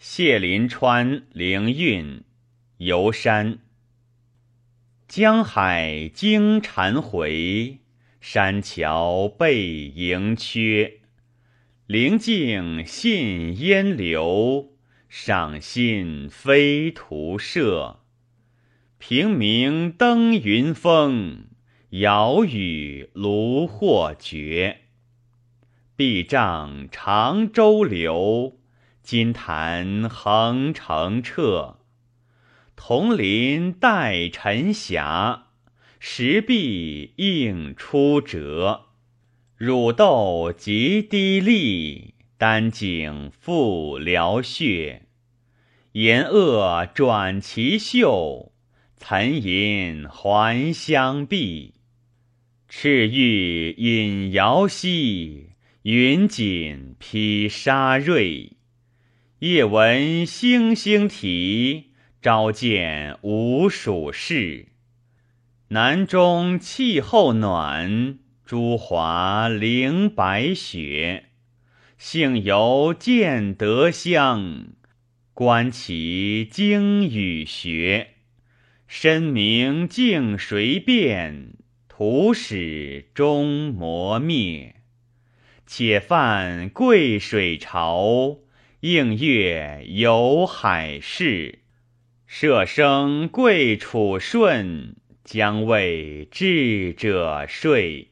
谢林川灵运游山。江海经蝉回，山桥背迎缺。灵境信烟流，赏心飞图射。平明登云峰，遥雨炉火绝。壁障长洲流，金潭横澄澈。铜鳞带沉霞，石壁映出折。乳豆及滴沥，丹井复疗血。岩萼转奇秀。岑银还香碧，赤玉隐瑶溪，云锦披沙瑞。夜闻星星啼，朝见吴蜀士。南中气候暖，朱华凌白雪。幸游见德乡，观其经与学。身明镜谁辨？徒使终磨灭。且泛贵水潮，映月游海市。舍生贵处顺，将为智者睡。